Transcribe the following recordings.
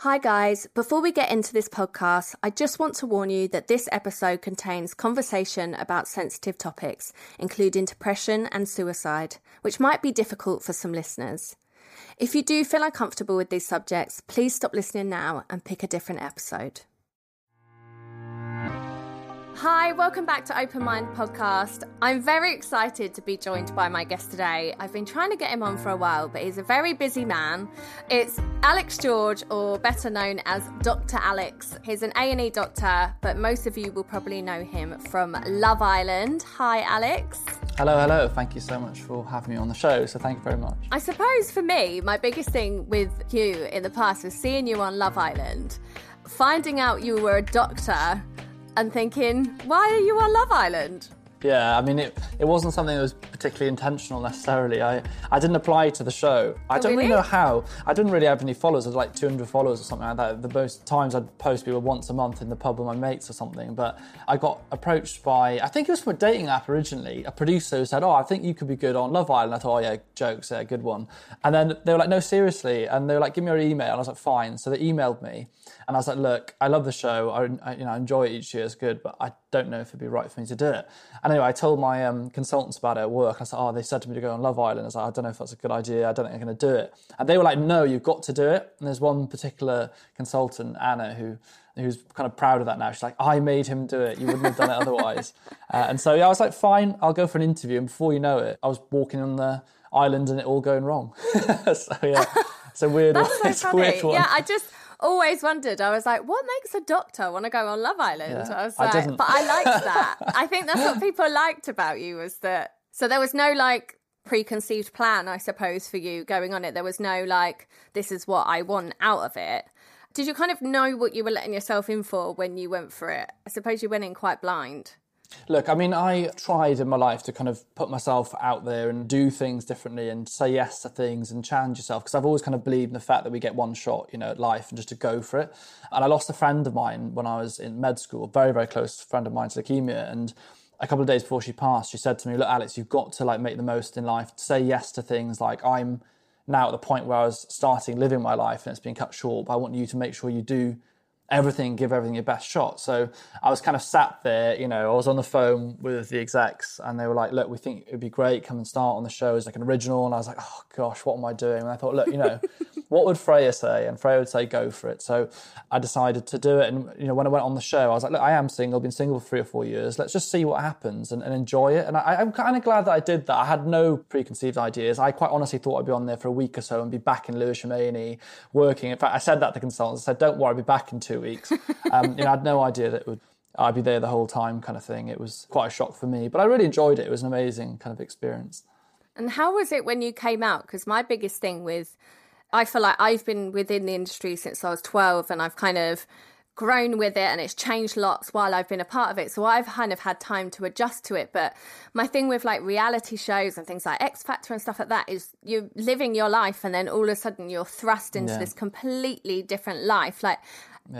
Hi, guys. Before we get into this podcast, I just want to warn you that this episode contains conversation about sensitive topics, including depression and suicide, which might be difficult for some listeners. If you do feel uncomfortable with these subjects, please stop listening now and pick a different episode. Hi, welcome back to Open Mind Podcast. I'm very excited to be joined by my guest today. I've been trying to get him on for a while, but he's a very busy man. It's Alex George, or better known as Dr. Alex. He's an A&E doctor, but most of you will probably know him from Love Island. Hi, Alex. Hello, hello. Thank you so much for having me on the show. So thank you very much. I suppose for me, my biggest thing with you in the past was seeing you on Love Island, finding out you were a doctor and thinking, why are you on Love Island? Yeah, I mean, it, it wasn't something that was particularly intentional necessarily. I, I didn't apply to the show. I Oh, don't really really? know how. I didn't really have any followers. I was like 200 followers or something like that. The most times I'd post people once a month in the pub with my mates or something. But I got approached by, I think it was from a dating app originally, a producer who said, Oh, I think you could be good on Love Island. I thought, Oh, yeah, jokes, yeah, good one. And then they were like, No, seriously. And they were like, Give me your email. And I was like, Fine. So they emailed me. And I was like, Look, I love the show. I, I you know, I enjoy it each year. It's good. But I don't know if it'd be right for me to do it. And anyway, I told my um, consultants about it at work. I said, oh, they said to me to go on Love Island. I was like, I don't know if that's a good idea. I don't think I'm going to do it. And they were like, no, you've got to do it. And there's one particular consultant, Anna, who who's kind of proud of that now. She's like, I made him do it. You wouldn't have done it otherwise. Uh, and so yeah, I was like, fine, I'll go for an interview. And before you know it, I was walking on the island and it all going wrong. so yeah, it's a weird. That's so It's a funny. weird one. Yeah, I just always wondered. I was like, what makes a doctor want to go on Love Island? Yeah, I was like, didn't. but I liked that. I think that's what people liked about you was that. So there was no like preconceived plan, I suppose, for you going on it. There was no like, this is what I want out of it. Did you kind of know what you were letting yourself in for when you went for it? I suppose you went in quite blind. Look, I mean, I tried in my life to kind of put myself out there and do things differently and say yes to things and challenge yourself because I've always kind of believed in the fact that we get one shot, you know, at life and just to go for it. And I lost a friend of mine when I was in med school, very, very close friend of mine to leukemia. And a couple of days before she passed, she said to me, Look, Alex, you've got to like make the most in life, say yes to things like I'm now at the point where I was starting living my life and it's been cut short, but I want you to make sure you do everything, give everything your best shot. So I was kind of sat there, you know, I was on the phone with the execs and they were like, look, we think it'd be great, come and start on the show as like an original. And I was like, oh gosh, what am I doing? And I thought, look, you know, what would Freya say? And Freya would say, go for it. So I decided to do it. And, you know, when I went on the show, I was like, look, I am single, I've been single for three or four years. Let's just see what happens and, and enjoy it. And I, I'm kind of glad that I did that. I had no preconceived ideas. I quite honestly thought I'd be on there for a week or so and be back in Lewisham A&E working. In fact, I said that to consultants. I said, don't worry, I'll be back in two weeks. Um, you know, I had no idea that it would I'd be there the whole time kind of thing. It was quite a shock for me, but I really enjoyed it. It was an amazing kind of experience. And how was it when you came out? Because my biggest thing with, I feel like I've been within the industry since I was 12 and I've kind of grown with it and it's changed lots while I've been a part of it. So I've kind of had time to adjust to it. But my thing with like reality shows and things like X Factor and stuff like that is you're living your life and then all of a sudden you're thrust into Yeah. this completely different life. Like,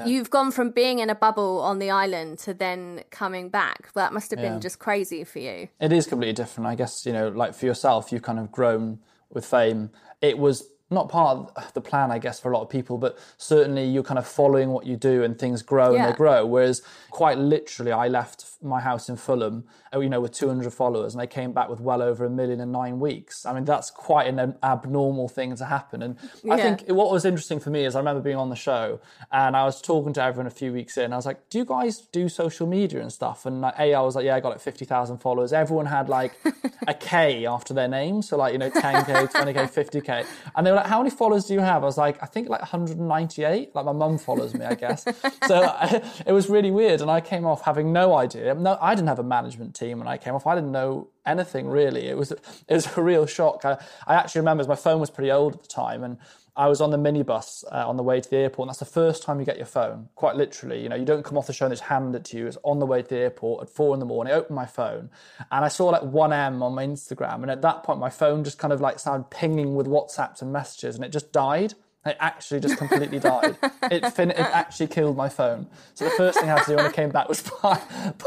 You've gone from being in a bubble on the island to then coming back. That must have been Yeah. just crazy for you. It is completely different. I guess, you know, like for yourself, you've kind of grown with fame. It was not part of the plan, I guess, for a lot of people, but certainly you're kind of following what you do and things grow Yeah. and they grow. Whereas quite literally, I left my house in Fulham, uh, you know, with 200 followers and I came back with well over a million in nine weeks. I mean, that's quite an abnormal thing to happen. And I think what was interesting for me is I remember being on the show and I was talking to everyone a few weeks in. I was like, do you guys do social media and stuff? And like, A, I was like, yeah, I got like 50,000 followers. Everyone had like a K after their name. So like, you know, 10K, 20K, 50K. And they like, how many followers do you have? I was like, I think like 198. Like my mum follows me, I guess. so it was really weird. And I came off having no idea. No, I didn't have a management team when I came off. I didn't know anything really. It was it was a real shock. I, I actually remember my phone was pretty old at the time, and I was on the minibus uh, on the way to the airport, and that's the first time you get your phone, quite literally. You know, you don't come off the show and it's handed it to you. It's on the way to the airport at four in the morning. I opened my phone, and I saw like 1M on my Instagram, and at that point, my phone just kind of like started pinging with WhatsApps and messages, and it just died. It actually just completely died. It, fin- it actually killed my phone. So the first thing I had to do when I came back was buy,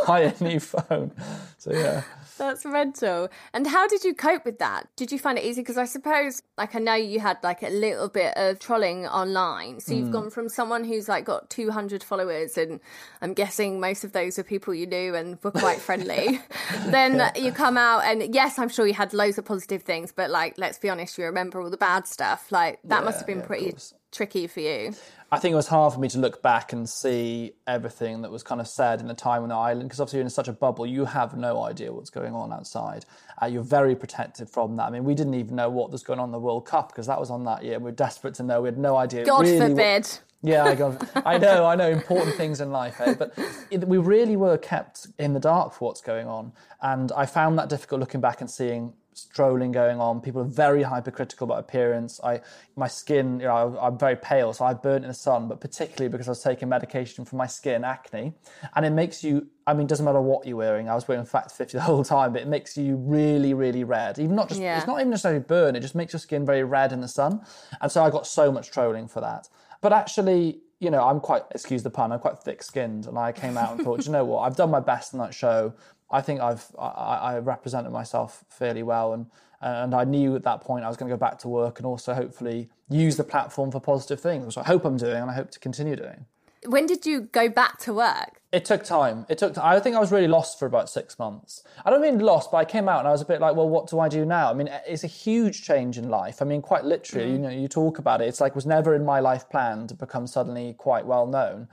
buy a new phone. So yeah. That's mental. And how did you cope with that? Did you find it easy? Because I suppose, like, I know you had like a little bit of trolling online. So you've mm. gone from someone who's like got 200 followers, and I'm guessing most of those are people you knew and were quite friendly. then yeah. you come out, and yes, I'm sure you had loads of positive things, but like, let's be honest, you remember all the bad stuff. Like, that yeah, must have been yeah, pretty tricky for you. I think it was hard for me to look back and see everything that was kind of said in the time on the island because obviously you're in such a bubble, you have no idea what's going on outside. Uh, you're very protected from that. I mean, we didn't even know what was going on in the World Cup because that was on that year. We were desperate to know. We had no idea. God really forbid. What, yeah, I, got, I know, I know, important things in life, eh? but it, we really were kept in the dark for what's going on. And I found that difficult looking back and seeing strolling going on. People are very hypercritical about appearance. I, my skin, you know, I'm very pale, so I burnt in the sun, but particularly because I was taking medication for my skin acne, and it makes you. I mean, it doesn't matter what you're wearing. I was wearing Factor 50 the whole time, but it makes you really, really red. Even not just, yeah. it's not even necessarily burn. It just makes your skin very red in the sun, and so I got so much trolling for that. But actually, you know, I'm quite, excuse the pun, I'm quite thick skinned. And I came out and thought, you know what, I've done my best in that show. I think I've I, I represented myself fairly well, and and I knew at that point I was going to go back to work and also hopefully use the platform for positive things, which I hope I'm doing and I hope to continue doing. When did you go back to work? It took time. It took. I think I was really lost for about six months. I don't mean lost, but I came out and I was a bit like, well, what do I do now? I mean, it's a huge change in life. I mean, quite literally, mm. you know, you talk about it. It's like it was never in my life plan to become suddenly quite well known,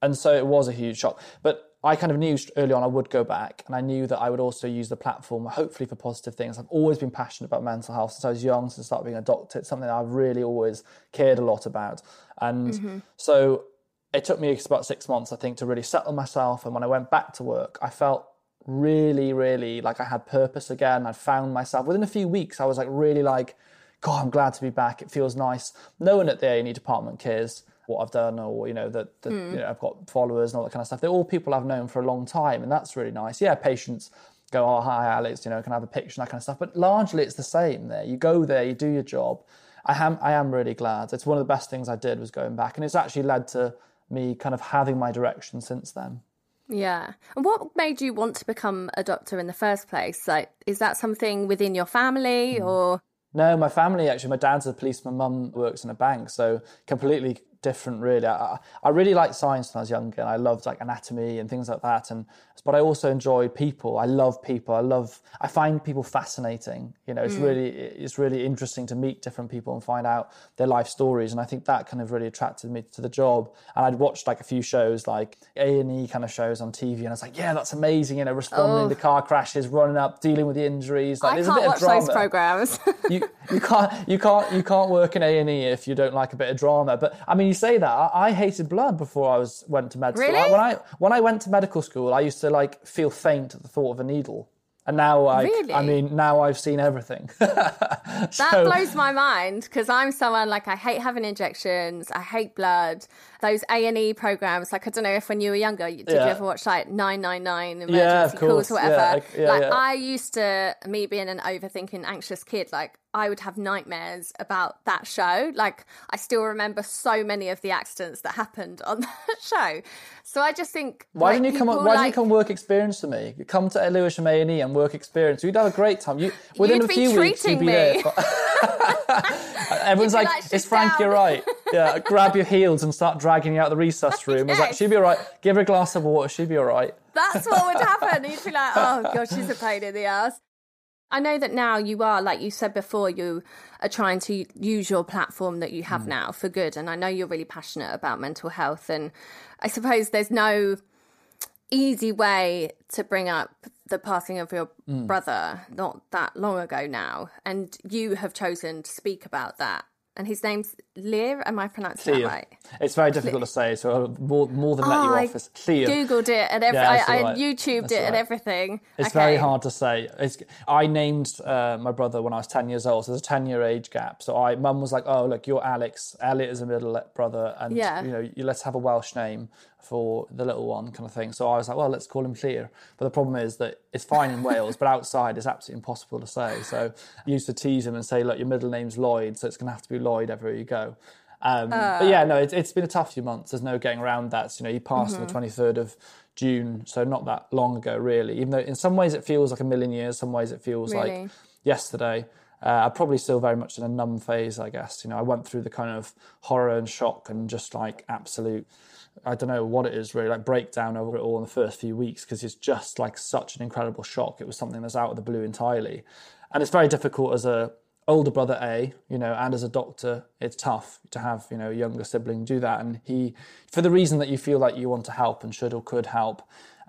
and so it was a huge shock. But I kind of knew early on I would go back, and I knew that I would also use the platform, hopefully for positive things. I've always been passionate about mental health since I was young, since I started being a doctor. It's something I've really always cared a lot about, and mm-hmm. so it took me about six months, I think, to really settle myself. And when I went back to work, I felt really, really like I had purpose again. I found myself within a few weeks. I was like really like, God, I'm glad to be back. It feels nice. No one at the A&E department cares what I've done or you know that, that mm. you know, I've got followers and all that kind of stuff. They're all people I've known for a long time, and that's really nice. Yeah, patients go, oh hi Alex, you know, can I have a picture and that kind of stuff. But largely it's the same there. You go there, you do your job. I am I am really glad. It's one of the best things I did was going back, and it's actually led to me kind of having my direction since then. Yeah. And what made you want to become a doctor in the first place? Like, is that something within your family mm. or? No, my family actually. My dad's a policeman. Mum works in a bank, so completely different really. I, I really liked science when I was younger and I loved like anatomy and things like that and but I also enjoy people. I love people. I love I find people fascinating. You know it's mm. really it's really interesting to meet different people and find out their life stories and I think that kind of really attracted me to the job. And I'd watched like a few shows like A&E kind of shows on TV and I was like yeah that's amazing you know responding oh. to car crashes running up dealing with the injuries. Like I there's a bit of drama those programs. You, you can't you can't you can't work in A&E if you don't like a bit of drama. But I mean you say that. I, I hated blood before I was went to med school. Really? when I when I went to medical school, I used to like feel faint at the thought of a needle. And now I, really? I mean, now I've seen everything. that blows my mind because I'm someone like I hate having injections. I hate blood. Those A and E programs, like I don't know if when you were younger, did yeah. you ever watch like nine nine nine emergency yeah, calls or whatever? Yeah, like I used to, me being an overthinking, anxious kid, like I would have nightmares about that show. Like I still remember so many of the accidents that happened on that show. So I just think why like, didn't you come? Why like, didn't you come work experience to me? Come to Lewisham A and E and work experience. We'd have a great time. You within you'd a few weeks you'd be me. there. Everyone's like, like "It's Frank, down. you're right." Yeah, grab your heels and start dragging you out the resus room. yes. I was like, "She'd be all right." Give her a glass of water. She'd be all right. That's what would happen. You'd be like, "Oh god, she's a pain in the ass." I know that now you are, like you said before, you are trying to use your platform that you have mm. now for good. And I know you're really passionate about mental health. And I suppose there's no easy way to bring up the passing of your mm. brother not that long ago now. And you have chosen to speak about that and his name's Llŷr. Am I pronouncing Llŷr. that right? It's very difficult to say, so I'll more, more than let Oh, you off. It's Llŷr. Googled it and every, Yeah, I, all I. YouTubed That's it all and everything. It's Okay. very hard to say. It's, I named uh, my brother when I was 10 years old, so there's a 10 year age gap. So I, mum was like, oh, look, you're Alex. Elliot is a middle brother, and Yeah. you know, you, let's have a Welsh name for the little one kind of thing. So I was like, well, let's call him Llŷr. But the problem is that it's fine in Wales, but outside it's absolutely impossible to say. So I used to tease him and say, look, your middle name's Lloyd, so it's going to have to be Lloyd everywhere you go. Um, but yeah, no, it's, it's been a tough few months. There's no getting around that. So, you know, he passed on the 23rd of June, so not that long ago, really. Even though in some ways it feels like a million years, some ways it feels Really? like yesterday. Uh, I'm probably still very much in a numb phase, I guess. You know, I went through the kind of horror and shock and just like absolute, I don't know what it is really, like breakdown over it all in the first few weeks because it's just like such an incredible shock. It was something that's out of the blue entirely. And it's very difficult as a older brother A, you know, and as a doctor, it's tough to have, you know, a younger sibling do that. And he, for the reason that you feel like you want to help and should or could help,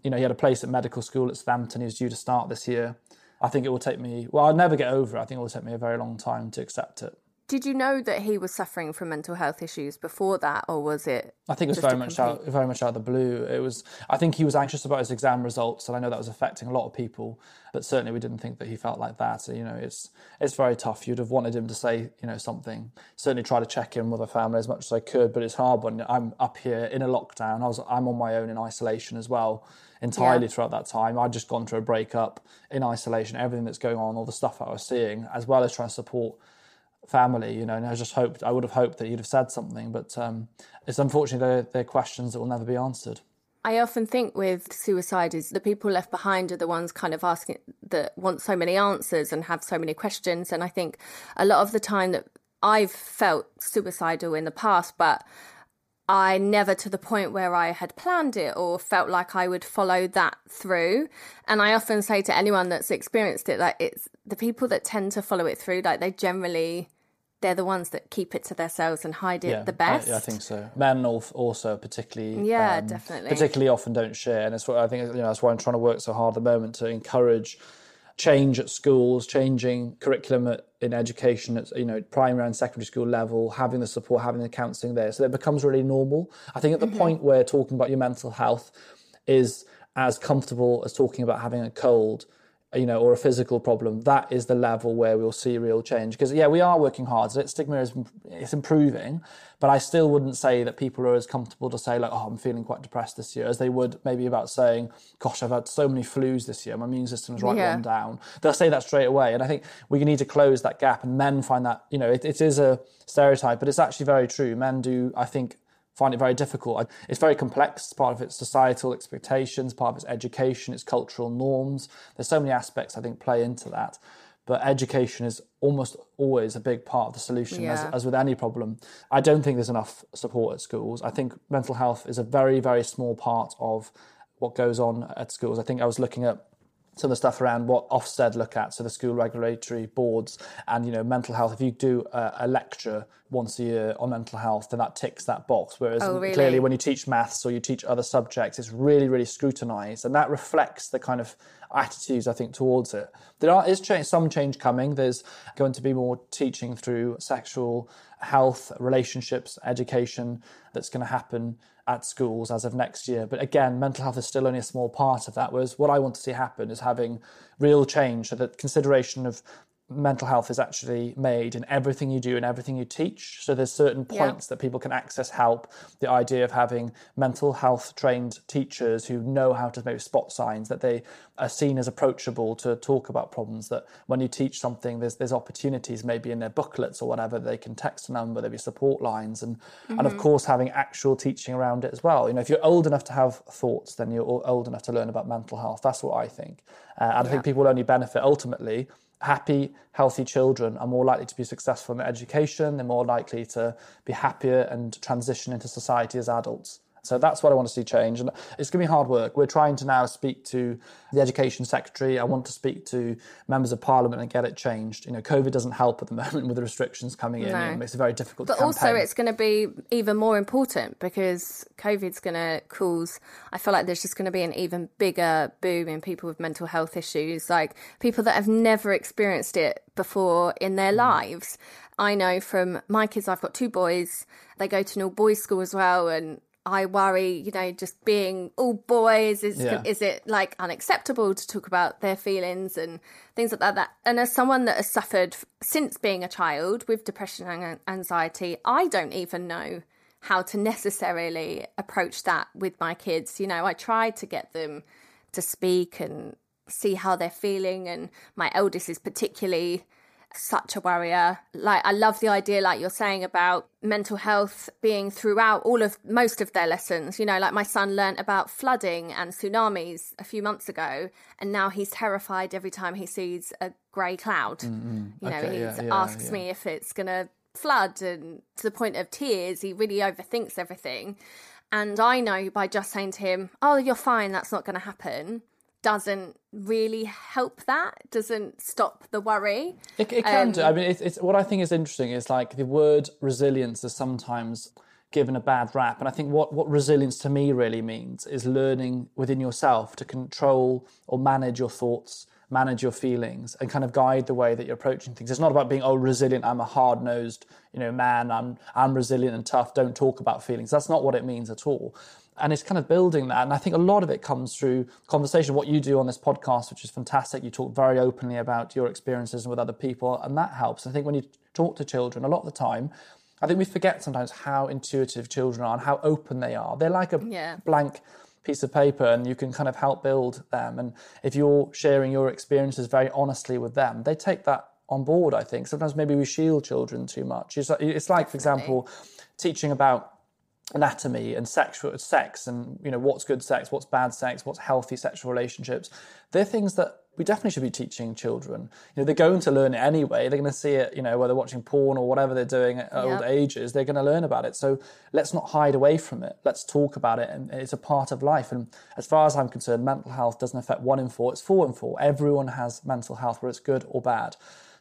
you know, he had a place at medical school at Southampton. He was due to start this year. I think it will take me, well, I'll never get over it. I think it will take me a very long time to accept it. Did you know that he was suffering from mental health issues before that, or was it? I think it was very much out, very much out of the blue. It was. I think he was anxious about his exam results, and I know that was affecting a lot of people. But certainly, we didn't think that he felt like that. So, you know, it's it's very tough. You'd have wanted him to say, you know, something. Certainly, try to check in with the family as much as I could. But it's hard when I'm up here in a lockdown. I was. I'm on my own in isolation as well, entirely Yeah. throughout that time. I'd just gone through a breakup in isolation. Everything that's going on, all the stuff I was seeing, as well as trying to support family, you know, and I just hoped, I would have hoped that you'd have said something, but um, it's unfortunately they're, they're questions that will never be answered. I often think with suicide is the people left behind are the ones kind of asking that want so many answers and have so many questions. And I think a lot of the time that I've felt suicidal in the past, but I never to the point where I had planned it or felt like I would follow that through. And I often say to anyone that's experienced it, like it's the people that tend to follow it through, like they generally they're the ones that keep it to themselves and hide it the best. I, yeah, I think so. Men also particularly, um, Yeah, definitely. particularly often don't share, and it's what I think. You know, that's why I'm trying to work so hard at the moment to encourage change at schools, changing curriculum at, in education at you know primary and secondary school level, having the support, having the counselling there, so that it becomes really normal. I think at the point where talking about your mental health is as comfortable as talking about having a cold you know, or a physical problem, that is the level where we'll see real change. Because yeah, we are working hard. So stigma is it's improving, but I still wouldn't say that people are as comfortable to say like, oh, I'm feeling quite depressed this year, as they would maybe about saying, gosh, I've had so many flus this year, my immune system's right Yeah. run down. They'll say that straight away, and I think we need to close that gap. And men find that you know it, it is a stereotype, but it's actually very true. Men do, I think, find it very difficult. It's very complex. Part of it's societal expectations, part of it's education, it's cultural norms. There's so many aspects I think play into that. But education is almost always a big part of the solution, Yeah. as, as with any problem. I don't think there's enough support at schools. I think mental health is a very, very small part of what goes on at schools. I think I was looking at some of the stuff around what Ofsted look at, so the school regulatory boards and you know mental health. If you do a, a lecture once a year on mental health, then that ticks that box. Whereas Oh, really? clearly, when you teach maths or you teach other subjects, it's really, really scrutinised, and that reflects the kind of attitudes I think towards it. There are, is change, some change coming. There's going to be more teaching through sexual health, relationships, education that's going to happen at schools as of next year. But again, mental health is still only a small part of that. Whereas what I want to see happen is having real change so that consideration of mental health is actually made in everything you do and everything you teach. So there's certain Yeah. points that people can access help. The idea of having mental health trained teachers who know how to maybe spot signs, that they are seen as approachable to talk about problems, that when you teach something, there's there's opportunities maybe in their booklets or whatever, they can text a number, there'll be support lines and and of course having actual teaching around it as well. You know, if you're old enough to have thoughts, then you're old enough to learn about mental health. That's what I think. Uh, and I think people will only benefit ultimately happy, healthy children are more likely to be successful in their education. They're more likely to be happier and transition into society as adults. So that's what I want to see change. And it's going to be hard work. We're trying to now speak to the Education Secretary. I want to speak to members of Parliament and get it changed. You know, COVID doesn't help at the moment with the restrictions coming in. No. It makes it very difficult but also, it's going to be even more important because COVID's going to cause, I feel like there's just going to be an even bigger boom in people with mental health issues, like people that have never experienced it before in their mm. lives. I know from my kids, I've got two boys. They go to an all boys school as well. And I worry, you know, just being all boys is yeah. is it like unacceptable to talk about their feelings and things like that, that? And as someone that has suffered since being a child with depression and anxiety, I don't even know how to necessarily approach that with my kids. You know, I try to get them to speak and see how they're feeling, and my eldest is particularly such a worrier. Like I love the idea, like you're saying about mental health being throughout all of most of their lessons. You know, like my son learnt about flooding and tsunamis a few months ago, and now he's terrified every time he sees a grey cloud. Mm-hmm. You know, okay, he yeah, yeah, asks yeah. me if it's gonna flood, and to the point of tears, he really overthinks everything. And I know by just saying to him, "Oh, you're fine. That's not going to happen." Doesn't really help that doesn't stop the worry. It, it can um, do. I mean it's, it's, what i think is interesting is like the word resilience is sometimes given a bad rap. And i think what, what resilience to me really means is learning within yourself to control or manage your thoughts manage your feelings and kind of guide the way that you're approaching things. It's not about being oh resilient i'm a hard-nosed you know man i'm i'm resilient and tough don't talk about feelings. That's not what it means at all and it's kind of building that. And I think a lot of it comes through conversation, what you do on this podcast, which is fantastic. You talk very openly about your experiences with other people, and that helps. I think when you talk to children, a lot of the time, I think we forget sometimes how intuitive children are and how open they are. They're like a yeah. blank piece of paper and you can kind of help build them. And if you're sharing your experiences very honestly with them, they take that on board, I think. Sometimes maybe we shield children too much. It's like, it's like for example, teaching about anatomy and sexual sex and you know what's good sex what's bad sex what's healthy sexual relationships they're things that we definitely should be teaching children. You know they're going to learn it anyway. They're going to see it you know whether watching porn or whatever they're doing at yep. old ages they're going to learn about it. So let's not hide away from it. Let's talk about it and it's a part of life. And as far as i'm concerned mental health doesn't affect one in four it's four in four. Everyone has mental health whether it's good or bad.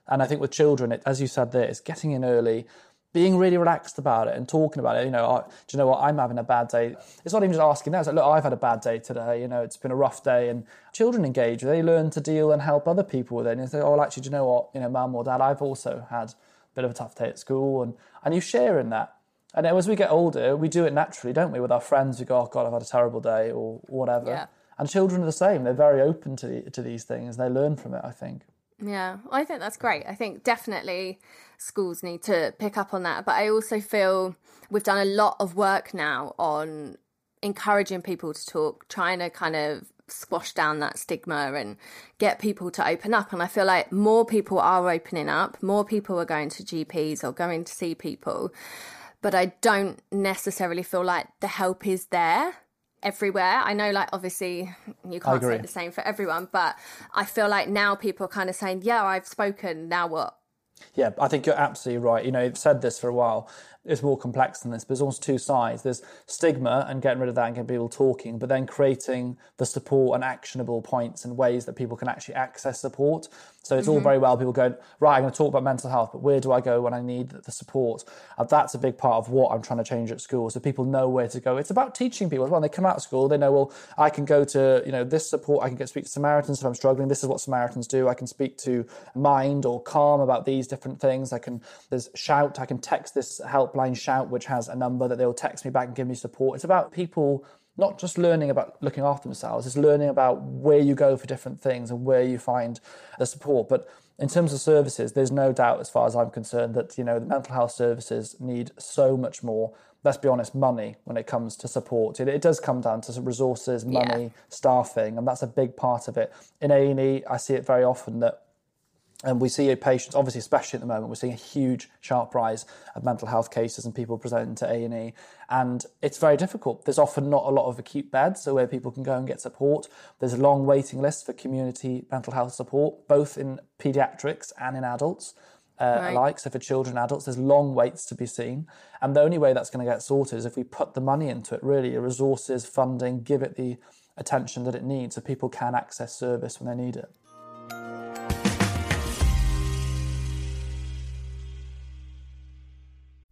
And i think with children it, as you said there it's getting in early being really relaxed about it and talking about it. You know, I, do you know what? I'm having a bad day. It's not even just asking that. It's like, look, I've had a bad day today. You know, it's been a rough day. And children engage. They learn to deal and help other people with it. And you say, oh, well, actually, do you know what? You know, mum or dad, I've also had a bit of a tough day at school. And, and you share in that. And as we get older, we do it naturally, don't we? With our friends, we go, oh, God, I've had a terrible day or whatever. Yeah. And children are the same. They're very open to, to these things. They learn from it, I think. Yeah, I think that's great. I think definitely schools need to pick up on that. But I also feel we've done a lot of work now on encouraging people to talk, trying to kind of squash down that stigma and get people to open up. And I feel like more people are opening up, more people are going to GPs or going to see people. But I don't necessarily feel like the help is there everywhere. I know, like, obviously, you can't say the same for everyone, but I feel like now people are kind of saying, yeah, I've spoken, now what? Yeah, I think you're absolutely right. You know, you've said this for a while it's more complex than this, but it's almost two sides. There's stigma and getting rid of that and getting people talking, but then creating the support and actionable points and ways that people can actually access support. So it's mm-hmm. all very well people going, right, I'm going to talk about mental health, but where do I go when I need the support? And that's a big part of what I'm trying to change at school. So people know where to go. It's about teaching people. When they come out of school, they know, well, I can go to, you know, this support, I can get speak to Samaritans if I'm struggling. This is what Samaritans do. I can speak to Mind or Calm about these different things. I can, there's Shout, I can text this help helpline shout, which has a number that they'll text me back and give me support. It's about people not just learning about looking after themselves, it's learning about where you go for different things and where you find the support. But in terms of services, there's no doubt, as far as I'm concerned, that you know the mental health services need so much more. Let's be honest, money when it comes to support. It, it does come down to resources, money, yeah. staffing, and that's a big part of it. In A and E, I see it very often that and we see patients, obviously, especially at the moment, we're seeing a huge sharp rise of mental health cases and people presenting to A and E, and it's very difficult. There's often not a lot of acute beds, so where people can go and get support. There's a long waiting list for community mental health support, both in paediatrics and in adults. uh, right. alike. So for children and adults, there's long waits to be seen. And the only way that's going to get sorted is if we put the money into it, really, resources, funding, give it the attention that it needs so people can access service when they need it.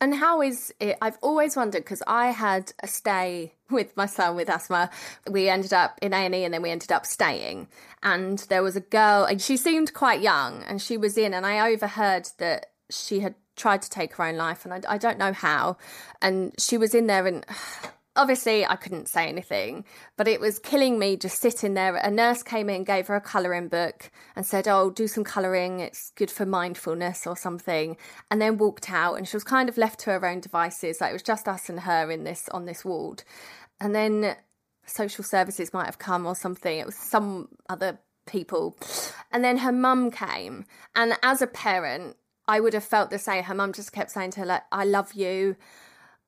And how is it? I've always wondered because I had a stay with my son with asthma. We ended up in A&E and then we ended up staying. And there was a girl and she seemed quite young and she was in and I overheard that she had tried to take her own life and I, I don't know how. And she was in there and obviously I couldn't say anything, but it was killing me just sitting there. A nurse came in, gave her a colouring book, and said, Oh, do some colouring. It's good for mindfulness or something. And then walked out, and she was kind of left to her own devices. Like it was just us and her in this on this ward. And then social services might have come or something. It was some other people. And then her mum came. And as a parent, I would have felt the same. Her mum just kept saying to her, like, I love you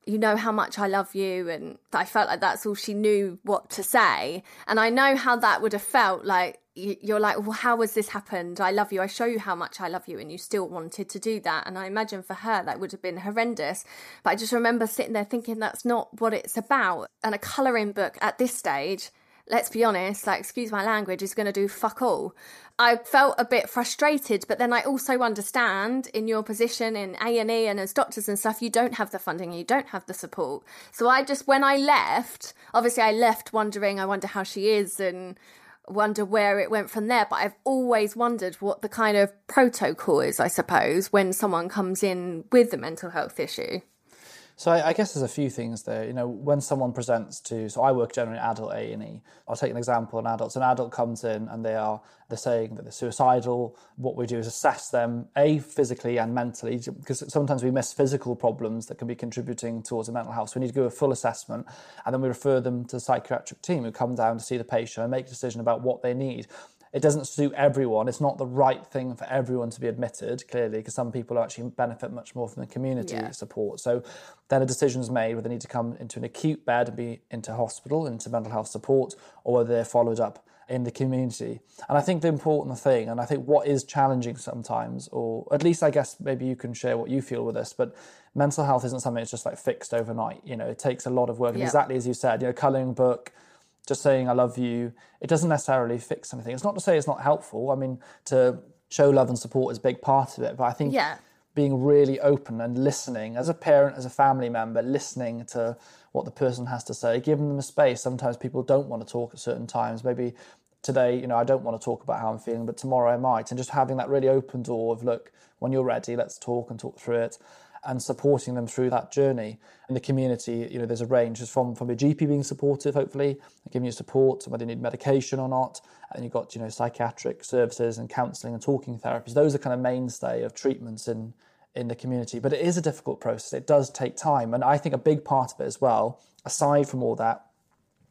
you know how much I love you. And I felt like that's all she knew what to say. And I know how that would have felt like you're like, well, how has this happened? I love you. I show you how much I love you. And you still wanted to do that. And I imagine for her, that would have been horrendous. But I just remember sitting there thinking that's not what it's about. And a colouring book at this stage let's be honest, like, excuse my language, is going to do fuck all. I felt a bit frustrated, but then I also understand in your position in A and E and as doctors and stuff, you don't have the funding, you don't have the support. So I just, when I left, obviously I left wondering, I wonder how she is and wonder where it went from there. But I've always wondered what the kind of protocol is, I suppose, when someone comes in with a mental health issue. So I, I, guess there's a few things there. You know, when someone presents to, so I work generally in adult A and E. I'll take an example in adults. An adult comes in and they are they're saying that they're suicidal. What we do is assess them a physically and mentally because sometimes we miss physical problems that can be contributing towards a mental health. So we need to do a full assessment and then we refer them to the psychiatric team who come down to see the patient and make a decision about what they need it doesn't suit everyone. It's not the right thing for everyone to be admitted, clearly, because some people actually benefit much more from the community yeah. support. So then a decision is made whether they need to come into an acute bed and be into hospital, into mental health support, or whether they're followed up in the community. And I think the important thing, and I think what is challenging sometimes, or at least I guess maybe you can share what you feel with this, but mental health isn't something that's just like fixed overnight. You know, it takes a lot of work. And exactly as you said, you know, colouring book, just saying I love you, it doesn't necessarily fix anything. It's not to say it's not helpful. I mean, to show love and support is a big part of it, but I think yeah. being really open and listening as a parent, as a family member, listening to what the person has to say, giving them a space. Sometimes people don't want to talk at certain times. Maybe today, you know, I don't want to talk about how I'm feeling, but tomorrow I might. And just having that really open door of, look, when you're ready, let's talk and talk through it and supporting them through that journey. In the community, you know, there's a range from from a GP being supportive, hopefully, giving you support, whether you need medication or not, and you've got you know psychiatric services and counselling and talking therapies. Those are kind of mainstay of treatments in in the community. But it is a difficult process. It does take time, and I think a big part of it as well, aside from all that,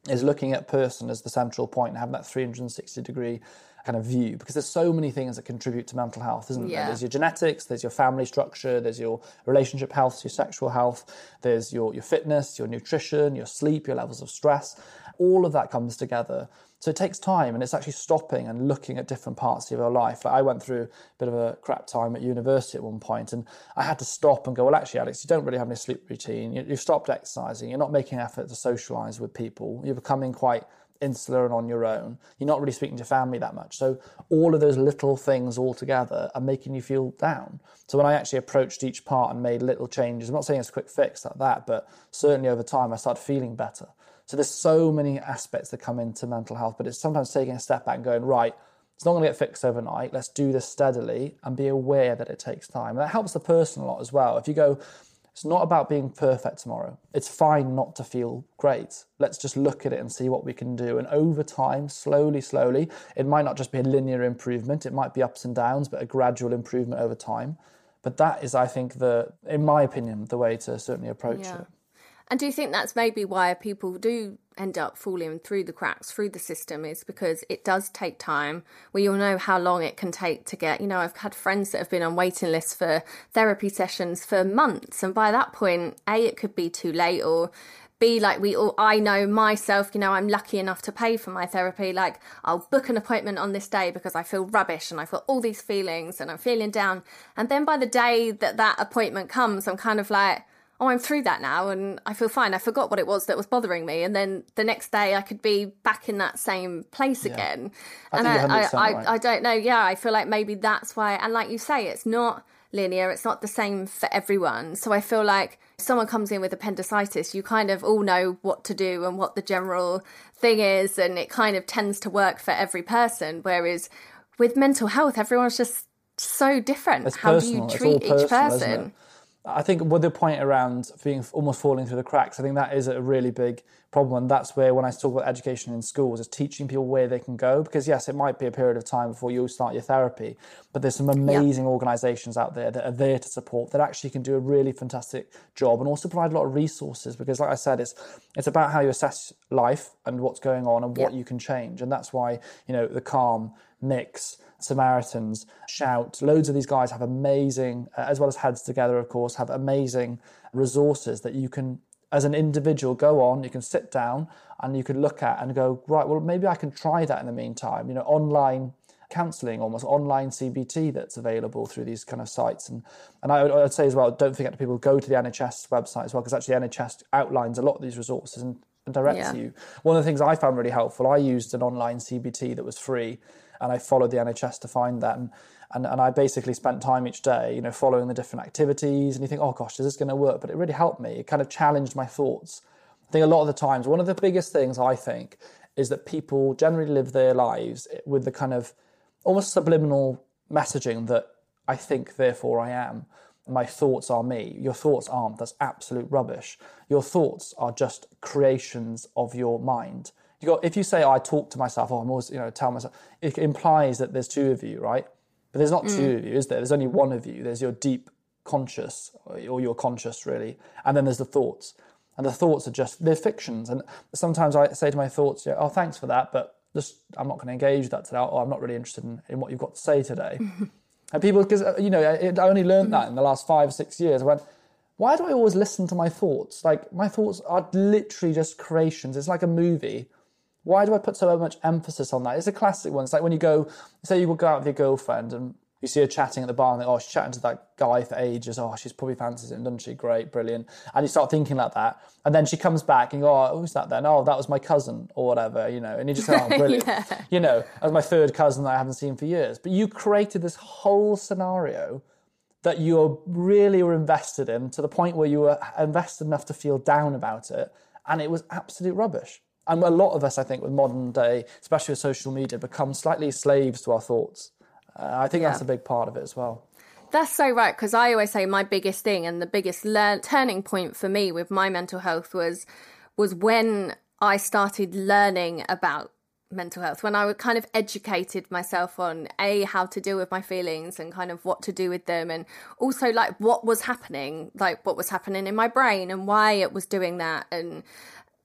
is looking at person as the central point and having that 360 degree kind of view because there's so many things that contribute to mental health, isn't yeah. there? There's your genetics, there's your family structure, there's your relationship health, your sexual health, there's your, your fitness, your nutrition, your sleep, your levels of stress. All of that comes together. So it takes time and it's actually stopping and looking at different parts of your life. Like I went through a bit of a crap time at university at one point and I had to stop and go, well, actually, Alex, you don't really have any sleep routine. You've stopped exercising. You're not making effort to socialize with people. You're becoming quite insular and on your own. You're not really speaking to family that much. So all of those little things all together are making you feel down. So when I actually approached each part and made little changes, I'm not saying it's a quick fix like that, but certainly over time I started feeling better. So there's so many aspects that come into mental health, but it's sometimes taking a step back and going, right, it's not going to get fixed overnight. Let's do this steadily and be aware that it takes time. And that helps the person a lot as well. If you go, It's not about being perfect tomorrow. It's fine not to feel great. Let's just look at it and see what we can do. And over time, slowly, slowly, it might not just be a linear improvement, it might be ups and downs, but a gradual improvement over time. But that is, I think, the, in my opinion, the way to certainly approach yeah. it. And do you think that's maybe why people do end up falling through the cracks through the system is because it does take time. We all know how long it can take to get, you know, I've had friends that have been on waiting lists for therapy sessions for months. And by that point, A, it could be too late or be like we all I know myself, you know, I'm lucky enough to pay for my therapy. Like I'll book an appointment on this day because I feel rubbish and I've got all these feelings and I'm feeling down. And then by the day that that appointment comes, I'm kind of like, oh, I'm through that now and I feel fine. I forgot what it was that was bothering me. And then the next day I could be back in that same place yeah. again. I and I, I, right. I don't know. Yeah, I feel like maybe that's why. And like you say, it's not linear, it's not the same for everyone. So I feel like if someone comes in with appendicitis, you kind of all know what to do and what the general thing is. And it kind of tends to work for every person. Whereas with mental health, everyone's just so different. It's How personal. do you treat personal, each person? I think with the point around being almost falling through the cracks, I think that is a really big problem. And that's where, when I talk about education in schools, is teaching people where they can go. Because yes, it might be a period of time before you start your therapy, but there's some amazing yeah. organisations out there that are there to support that actually can do a really fantastic job and also provide a lot of resources. Because, like I said, it's it's about how you assess life and what's going on and what you can change. And that's why you know the calm mix Samaritans, Shout. Loads of these guys have amazing, uh, as well as Heads Together, of course, have amazing resources that you can, as an individual, go on. You can sit down and you can look at and go, right, well, maybe I can try that in the meantime. You know, online counselling, almost online CBT that's available through these kind of sites. And and I would say as well, don't forget to people go to the NHS website as well, because actually NHS outlines a lot of these resources and, and directs yeah. you. One of the things I found really helpful, I used an online CBT that was free and I followed the NHS to find that. And, and, and I basically spent time each day, you know, following the different activities. And you think, oh gosh, is this going to work? But it really helped me. It kind of challenged my thoughts. I think a lot of the times, one of the biggest things I think is that people generally live their lives with the kind of almost subliminal messaging that I think, therefore I am. My thoughts are me. Your thoughts aren't. That's absolute rubbish. Your thoughts are just creations of your mind you got if you say I talk to myself, oh I'm always you know tell myself, it implies that there's two of you, right? But there's not mm. two of you, is there? There's only one of you. There's your deep conscious or your conscious really, and then there's the thoughts, and the thoughts are just they're fictions. And sometimes I say to my thoughts, yeah, oh thanks for that, but just I'm not going to engage that today. Oh, I'm not really interested in, in what you've got to say today. and people, because uh, you know, I, I only learned that in the last five six years. I went why do I always listen to my thoughts? Like my thoughts are literally just creations. It's like a movie why do I put so much emphasis on that? It's a classic one. It's like when you go, say you go out with your girlfriend and you see her chatting at the bar and think, oh, she's chatting to that guy for ages. Oh, she's probably fancies him, doesn't she? Great, brilliant. And you start thinking like that. And then she comes back and you go, oh, who's that then? Oh, that was my cousin or whatever, you know. And you just go, oh, brilliant. yeah. You know, as my third cousin that I haven't seen for years. But you created this whole scenario that you really were invested in to the point where you were invested enough to feel down about it. And it was absolute rubbish. And a lot of us, I think, with modern day, especially with social media, become slightly slaves to our thoughts. Uh, I think yeah. that's a big part of it as well. That's so right because I always say my biggest thing and the biggest learn- turning point for me with my mental health was was when I started learning about mental health when I kind of educated myself on a how to deal with my feelings and kind of what to do with them and also like what was happening like what was happening in my brain and why it was doing that and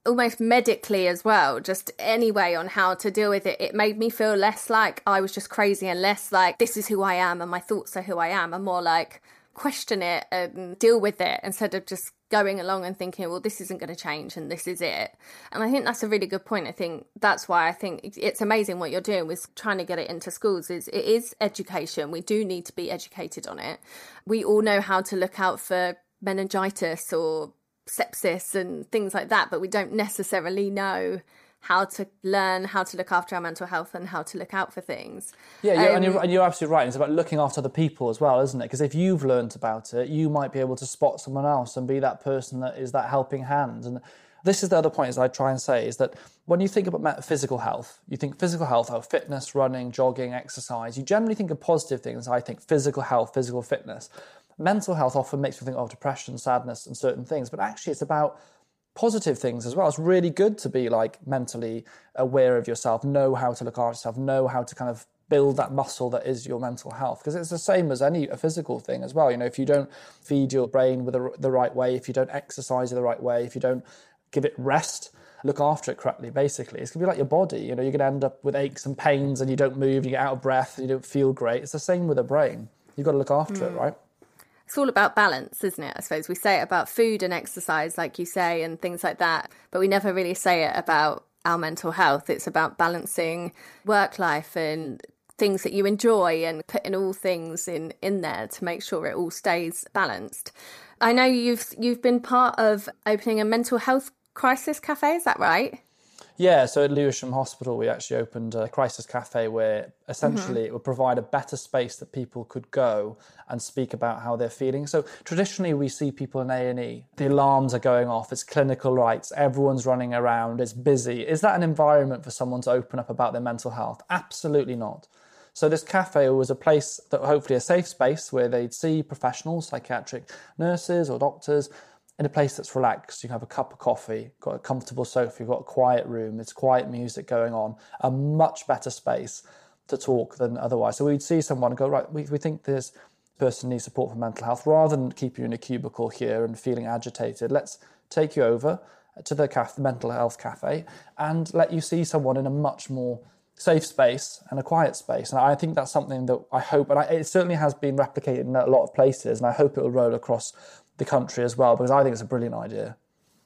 almost medically as well, just any way on how to deal with it. It made me feel less like I was just crazy and less like this is who I am and my thoughts are who I am, and more like question it and deal with it instead of just going along and thinking, well, this isn't going to change and this is it. And I think that's a really good point. I think that's why I think it's amazing what you're doing with trying to get it into schools is it is education. We do need to be educated on it. We all know how to look out for meningitis or sepsis and things like that, but we don't necessarily know how to learn how to look after our mental health and how to look out for things. Yeah, you're, um, and, you're, and, you're, absolutely right. It's about looking after the people as well, isn't it? Because if you've learned about it, you might be able to spot someone else and be that person that is that helping hand. And this is the other point, as I try and say, is that when you think about physical health, you think physical health, oh, fitness, running, jogging, exercise. You generally think of positive things. I think physical health, physical fitness. Mental health often makes me think of depression, sadness, and certain things, but actually it's about positive things as well. It's really good to be like mentally aware of yourself, know how to look after yourself, know how to kind of build that muscle that is your mental health because it's the same as any a physical thing as well. You know if you don't feed your brain with the, the right way if you don't exercise the right way if you don't give it rest look after it correctly basically. It's going to be like your body. You know you're going to end up with aches and pains and you don't move you get out of breath and you don't feel great. It's the same with the brain. You've got to look after mm. it right it's all about balance, isn't it? I suppose we say it about food and exercise, like you say, and things like that, but we never really say it about our mental health. It's about balancing work life and things that you enjoy and putting all things in in there to make sure it all stays balanced. I know you've you've been part of opening a mental health crisis cafe, is that right? Yeah, so at Lewisham Hospital, we actually opened a crisis cafe where essentially mm-hmm. it would provide a better space that people could go and speak about how they're feeling. So traditionally, we see people in A and E. The alarms are going off. It's clinical rights. Everyone's running around. It's busy. Is that an environment for someone to open up about their mental health? Absolutely not. So this cafe was a place that hopefully a safe space where they'd see professionals, psychiatric nurses or doctors, in a place that's relaxed. You can have a cup of coffee, got a comfortable sofa, you've got a quiet room, there's quiet music going on, a much better space to talk than otherwise. So we'd see someone and go, right, we, we think this person needs support for mental health. Rather than keep you in a cubicle here and feeling agitated, let's take you over to the, cafe, the mental health cafe and let you see someone in a much more safe space and a quiet space. And I think that's something that I hope, and I, it certainly has been replicated in a lot of places, and I hope it will roll across the country as well because I think it's a brilliant idea.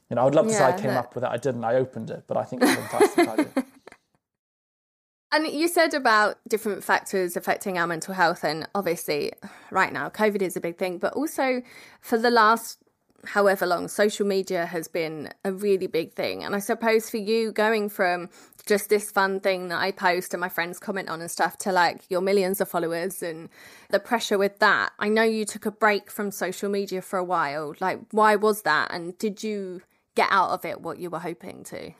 You know, I would love to yeah, say I came up with it. I didn't. I opened it, but I think it's a fantastic idea. And you said about different factors affecting our mental health, and obviously, right now, COVID is a big thing, but also for the last however long, social media has been a really big thing. And I suppose for you, going from just this fun thing that I post and my friends comment on and stuff to like your millions of followers and the pressure with that, I know you took a break from social media for a while. Like, why was that? And did you get out of it what you were hoping to?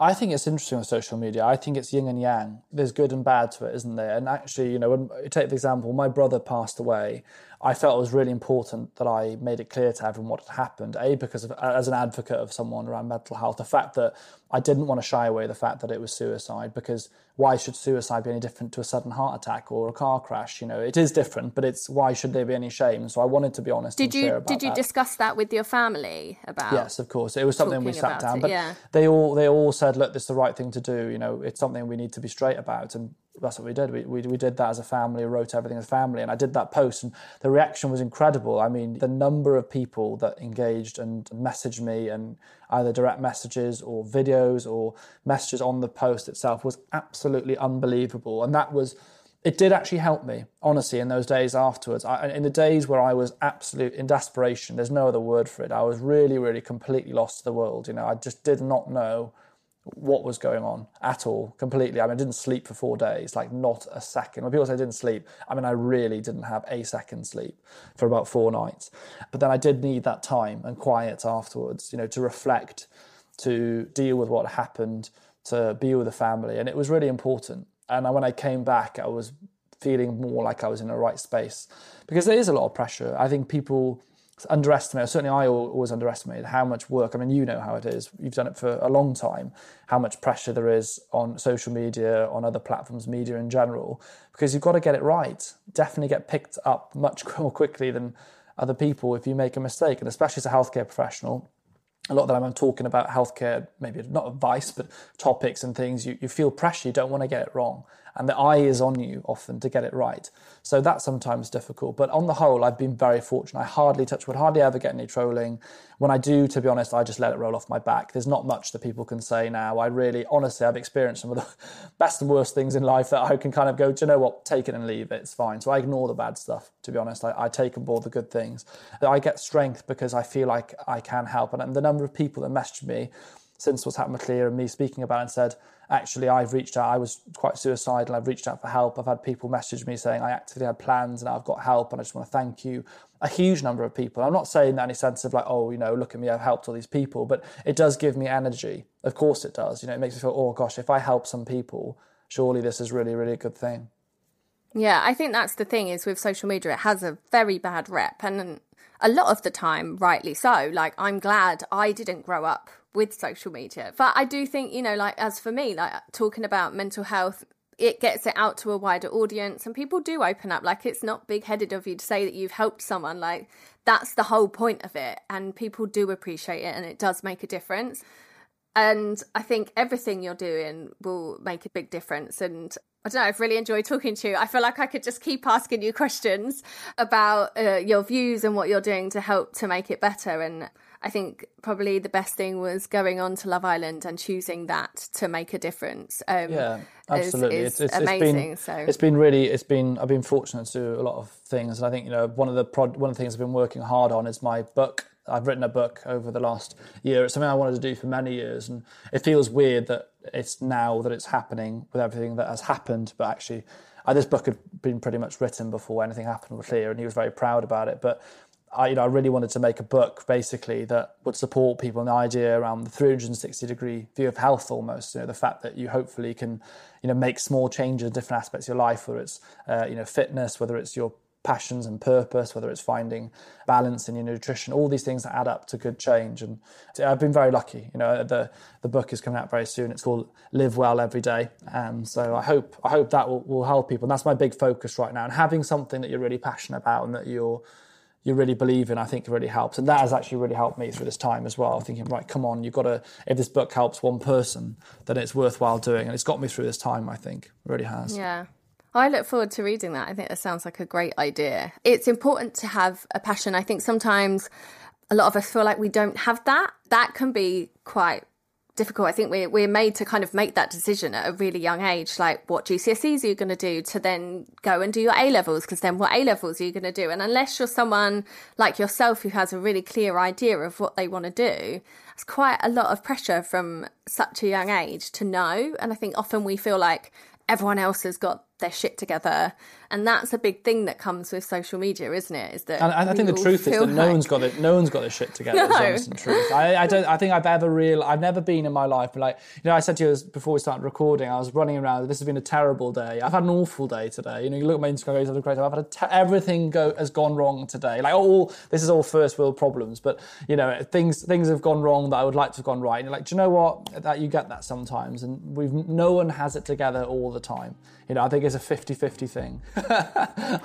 I think it's interesting on social media. I think it's yin and yang. There's good and bad to it, isn't there? And actually, you know, when you take the example, my brother passed away. I felt it was really important that I made it clear to everyone what had happened. A because of, as an advocate of someone around mental health, the fact that I didn't want to shy away the fact that it was suicide because why should suicide be any different to a sudden heart attack or a car crash? You know, it is different, but it's why should there be any shame? So I wanted to be honest. Did you did you that. discuss that with your family about? Yes, of course. It was something we sat down, it, but they all they all said, look, this is the right thing to do. You know, it's something we need to be straight about, and that's what we did. We, we, we did that as a family, wrote everything as a family, and I did that post, and the reaction was incredible. I mean, the number of people that engaged and messaged me, and either direct messages or videos or messages on the post itself was absolutely unbelievable. And that was, it did actually help me, honestly, in those days afterwards. I, in the days where I was absolute in desperation, there's no other word for it. I was really, really completely lost to the world. You know, I just did not know what was going on at all, completely. I mean, I didn't sleep for four days, like not a second. When people say I didn't sleep, I mean, I really didn't have a second sleep for about four nights. But then I did need that time and quiet afterwards, you know, to reflect, to deal with what happened, to be with the family. And it was really important. And when I came back, I was feeling more like I was in the right space because there is a lot of pressure. I think people underestimate, certainly I always underestimated how much work, I mean, you know how it is, you've done it for a long time, how much pressure there is on social media, on other platforms, media in general, because you've got to get it right. Definitely get picked up much more quickly than other people if you make a mistake, and especially as a healthcare professional. A lot of the time I'm talking about healthcare, maybe not advice, but topics and things, you, you feel pressure, you don't want to get it wrong and the eye is on you often to get it right. So that's sometimes difficult. But on the whole, I've been very fortunate. I hardly touch wood, hardly ever get any trolling. When I do, to be honest, I just let it roll off my back. There's not much that people can say now. I really, honestly, I've experienced some of the best and worst things in life that I can kind of go, do you know what, take it and leave it. It's fine. So I ignore the bad stuff, to be honest. I, I take on board the good things. I get strength because I feel like I can help. And the number of people that messaged me since what's happened with Llŷr and me speaking about it and said, actually I've reached out. I was quite suicidal. I've reached out for help. I've had people message me saying I actively had plans and I've got help and I just want to thank you. A huge number of people. I'm not saying that in any sense of like, oh, you know, look at me, I've helped all these people, but it does give me energy. Of course it does. You know, it makes me feel, oh gosh, if I help some people, surely this is really, really a good thing. Yeah, I think that's the thing is with social media, it has a very bad rep. And a lot of the time, rightly so. Like, I'm glad I didn't grow up with social media. But I do think, you know, like, as for me, like talking about mental health, it gets it out to a wider audience and people do open up. Like, it's not big headed of you to say that you've helped someone. Like, that's the whole point of it. And people do appreciate it and it does make a difference. And I think everything you're doing will make a big difference. And I don't know, I've really enjoyed talking to you. I feel like I could just keep asking you questions about uh, your views and what you're doing to help to make it better. And I think probably the best thing was going on to Love Island and choosing that to make a difference. Um, yeah, absolutely. Is, is it's, it's, amazing. It's been, so it's been really, it's been. I've been fortunate to do a lot of things, and I think you know one of the prod, one of the things I've been working hard on is my book. I've written a book over the last year. It's something I wanted to do for many years, and it feels weird that it's now that it's happening with everything that has happened. But actually, uh, this book had been pretty much written before anything happened with Llŷr, and he was very proud about it. But I, you know, I really wanted to make a book basically that would support people in the idea around the 360 degree view of health almost. You know, the fact that you hopefully can, you know, make small changes in different aspects of your life, whether it's, uh, you know, fitness, whether it's your passions and purpose, whether it's finding balance in your nutrition, all these things that add up to good change. And I've been very lucky. You know, the the book is coming out very soon. It's called Live Well Every Day, and so I hope I hope that will, will help people. And that's my big focus right now. And having something that you're really passionate about and that you're you really believe in, I think really helps. And that has actually really helped me through this time as well. Thinking, right, come on, you've got to, if this book helps one person, then it's worthwhile doing. And it's got me through this time, I think. It really has. Yeah. I look forward to reading that. I think that sounds like a great idea. It's important to have a passion. I think sometimes a lot of us feel like we don't have that. That can be quite difficult. I think we're we're made to kind of make that decision at a really young age, like what GCSEs are you going to do to then go and do your A levels, because then what A levels are you going to do? And unless you're someone like yourself who has a really clear idea of what they want to do, it's quite a lot of pressure from such a young age to know. And I think often we feel like everyone else has got their shit together. And that's a big thing that comes with social media isn't it? Is that and, and i think the truth is that like... no one's got it no one's got their shit together no. honest and truth. I, I, don't i think i've ever real i've never been in my life but like you know i said to you before we started recording i was running around this has been a terrible day. I've had an awful day today. You know you look at my instagram goes great. I've had te- everything go has gone wrong today. Like all this is all first world problems but you know things things have gone wrong that i would like to have gone right. And you're like do you know what? That you get that sometimes and we've no one has it together all the time. You know, I think it's a 50-50 thing.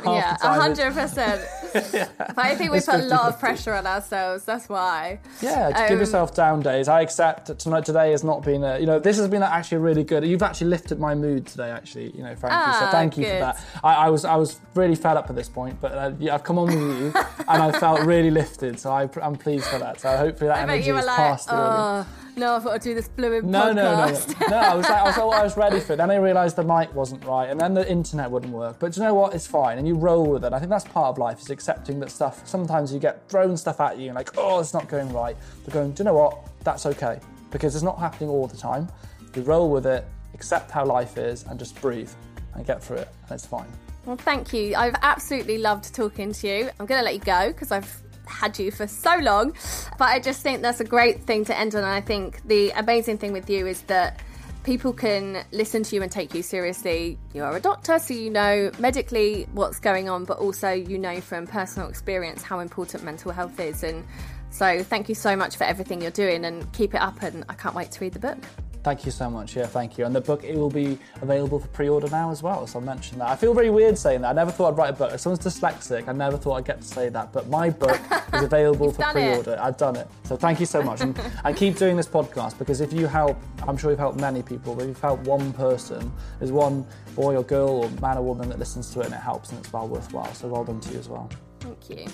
yeah, hundred percent. But I think we put 50-50. a lot of pressure on ourselves. That's why. Yeah, um, give yourself down days. I accept that tonight today has not been a. You know, this has been actually really good. You've actually lifted my mood today. Actually, you know, frankly. Ah, so thank you good. for that. I, I, was I was really fed up at this point, but uh, yeah, I've come on with you, and I felt really lifted. So I, am pleased for that. So hopefully that I energy is like, audience. Oh, no, I've got to do this blooming no, podcast. No, no, no. no I was like, I was, I was ready for it. Then I realised the mic wasn't right, and then the internet wouldn't work. But you know what? It's fine, and you roll with it. I think that's part of life is accepting that stuff. Sometimes you get thrown stuff at you, and like, oh, it's not going right. But going, do you know what? That's okay because it's not happening all the time. You roll with it, accept how life is, and just breathe and get through it, and it's fine. Well, thank you. I've absolutely loved talking to you. I'm going to let you go because I've had you for so long. But I just think that's a great thing to end on. And I think the amazing thing with you is that people can listen to you and take you seriously. You're a doctor, so you know medically what's going on, but also you know from personal experience how important mental health is. And so, thank you so much for everything you're doing and keep it up. And I can't wait to read the book. Thank you so much. Yeah, thank you. And the book it will be available for pre-order now as well. So I mentioned that. I feel very weird saying that. I never thought I'd write a book. If someone's dyslexic, I never thought I'd get to say that. But my book is available for pre-order. It. I've done it. So thank you so much. And, and keep doing this podcast because if you help, I'm sure you've helped many people. But if you've helped one person, there's one boy or girl or man or woman that listens to it and it helps and it's well worthwhile. So well done to you as well. Thank you.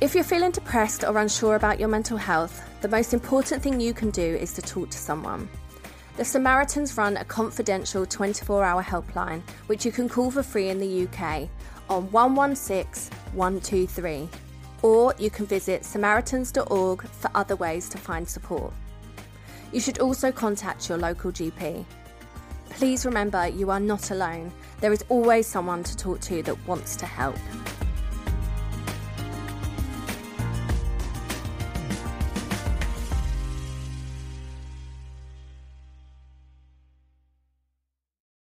If you're feeling depressed or unsure about your mental health, the most important thing you can do is to talk to someone. The Samaritans run a confidential 24 hour helpline which you can call for free in the UK on 116 123, or you can visit samaritans.org for other ways to find support. You should also contact your local GP. Please remember you are not alone. There is always someone to talk to that wants to help.